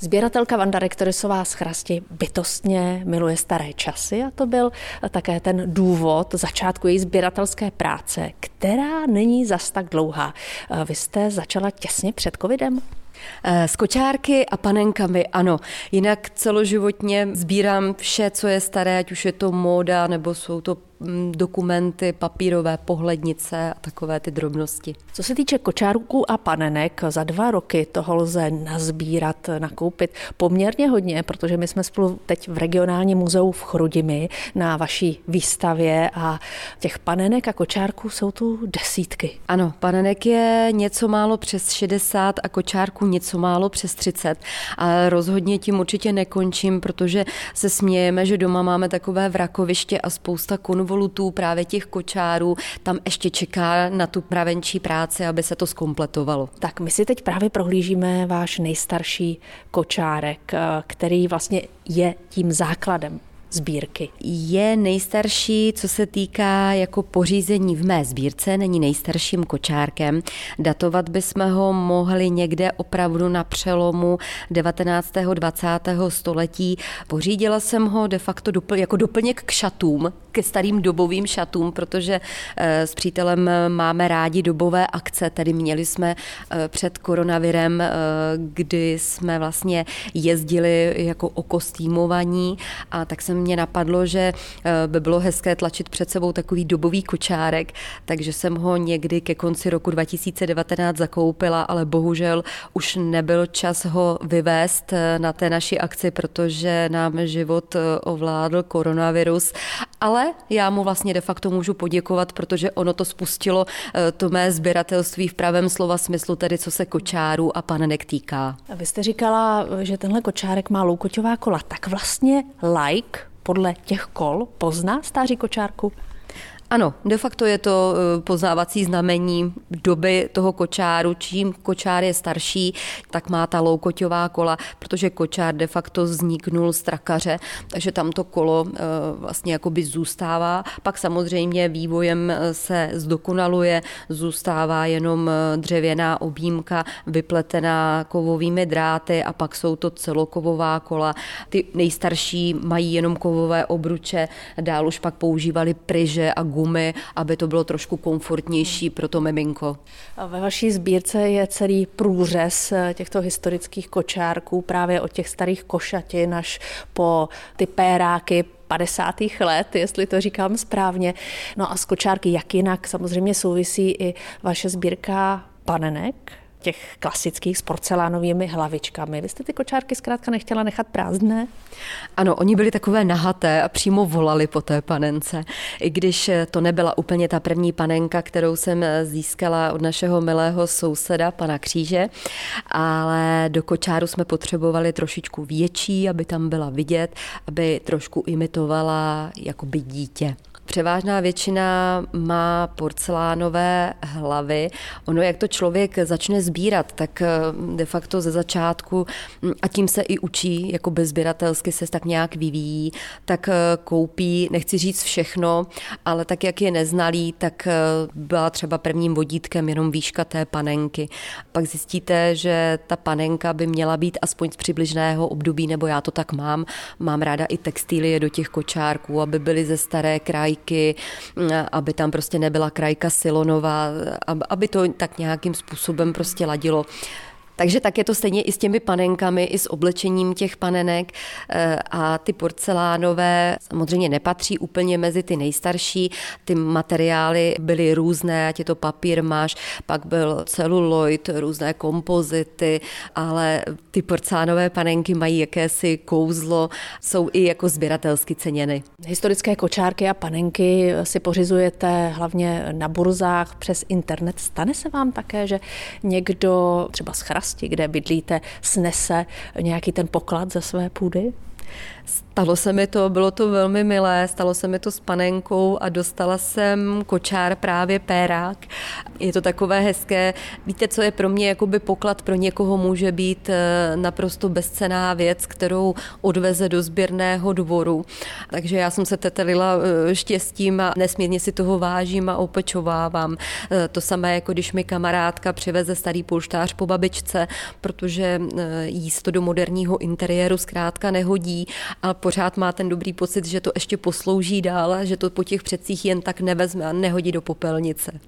Sběratelka Vanda Rektorisová z Chrasti bytostně miluje staré časy a to byl také ten důvod začátku její sběratelské práce, která není zas tak dlouhá. Vy jste začala těsně před covidem? S kočárky a panenkami, ano. Jinak celoživotně sbírám vše, co je staré, ať už je to móda, nebo jsou to Mm, dokumenty, papírové pohlednice a takové ty drobnosti. Co se týče kočárků a panenek, za dva roky toho lze nazbírat, nakoupit poměrně hodně, protože my jsme spolu teď v regionálním muzeu v Chrudimi na vaší výstavě a těch panenek a kočárků jsou tu desítky. Ano, panenek je něco málo přes 60 a kočárků něco málo přes 30. A rozhodně tím určitě nekončím, protože se smějeme, že doma máme takové vrakoviště a spousta konvolutů, právě těch kočárů, tam ještě čeká na tu pravenčí práci, aby se to skompletovalo. Tak my si teď právě prohlížíme váš nejstarší kočárek, eh, který vlastně je tím základem sbírky? Je nejstarší, co se týká jako pořízení v mé sbírce, není nejstarším kočárkem. Datovat bychom ho mohli někde opravdu na přelomu 19. 20. století. Pořídila jsem ho de facto dopl- jako doplněk k šatům, ke starým dobovým šatům, protože eh, s přítelem máme rádi dobové akce, tedy měli jsme eh, před koronavirem, eh, kdy jsme vlastně jezdili jako okostýmovaní. A tak jsem mě napadlo, že by bylo hezké tlačit před sebou takový dobový kočárek, takže jsem ho někdy ke konci roku 2019 zakoupila, ale bohužel už nebyl čas ho vyvést na té naší akci, protože nám život ovládl koronavirus, ale já mu vlastně de facto můžu poděkovat, protože ono to spustilo eh, to mé sběratelství v pravém slova smyslu, tedy co se kočáru a panenek týká. A vy jste říkala, že tenhle kočárek má loukoťová kola, tak vlastně like podle těch kol pozná stáří kočárku? Ano, de facto je to eh, poznávací znamení doby toho kočáru. Čím kočár je starší, tak má ta loukoťová kola, protože kočár de facto vzniknul z trakaře, takže tam to kolo eh, vlastně jakoby zůstává. Pak samozřejmě vývojem eh, se zdokonaluje, zůstává jenom dřevěná objímka vypletená kovovými dráty a pak jsou to celokovová kola. Ty nejstarší mají jenom kovové obruče, dál už pak používali pryže a gumy, aby to bylo trošku komfortnější pro to miminko. A ve vaší sbírce je celý průřez eh, těchto historických kočárků, právě od těch starých košatin až po ty péráky, 50. let, jestli to říkám správně. No a z kočárky jak jinak samozřejmě souvisí i vaše sbírka panenek, těch klasických s porcelánovými hlavičkami. Vy jste ty kočárky zkrátka nechtěla nechat prázdné? Ano, oni byli takové nahaté a přímo volali po té panence. I když to nebyla úplně ta první panenka, kterou jsem získala od našeho milého souseda, pana Kříže, ale do kočáru jsme potřebovali trošičku větší, aby tam byla vidět, aby trošku imitovala jakoby dítě. Převážná většina má porcelánové hlavy. Ono, jak to člověk začne sbírat, tak eh, de facto ze začátku, hm, a tím se i učí, jako bezběratelsky se tak nějak vyvíjí, tak eh, koupí, nechci říct všechno, ale tak, jak je neznalý, tak eh, byla třeba prvním vodítkem jenom výška té panenky. Pak zjistíte, že ta panenka by měla být aspoň z přibližného období, nebo já to tak mám. Mám ráda i textilie do těch kočárků, aby byly ze staré krajky krajky, aby tam prostě nebyla krajka silonová, aby to tak nějakým způsobem prostě ladilo. Takže tak je to stejně i s těmi panenkami, i s oblečením těch panenek eh, a ty porcelánové samozřejmě nepatří úplně mezi ty nejstarší. Ty materiály byly různé, ať je to papír máš, pak byl celuloid, různé kompozity, ale ty porcelánové panenky mají jakési kouzlo, jsou i jako sběratelsky ceněny. Historické kočárky a panenky si pořizujete hlavně na burzách přes internet. Stane se vám také, že někdo třeba z Chrasti, kde bydlíte, snese nějaký ten poklad ze své půdy? Stalo se mi to, bylo to velmi milé, stalo se mi to s panenkou a dostala jsem kočár právě pérák. Je to takové hezké. Víte, co je pro mě jakoby poklad, pro někoho může být eh, naprosto bezcená věc, kterou odveze do sběrného dvoru. Takže já jsem se tetelila eh, štěstím a nesmírně si toho vážím a opečovávám. Eh, to samé, jako když mi kamarádka přiveze starý polštář po babičce, protože jíst to do moderního interiéru zkrátka nehodí ale pořád má ten dobrý pocit, že to ještě poslouží dál, že to po těch předcích jen tak nevezme a nehodí do popelnice.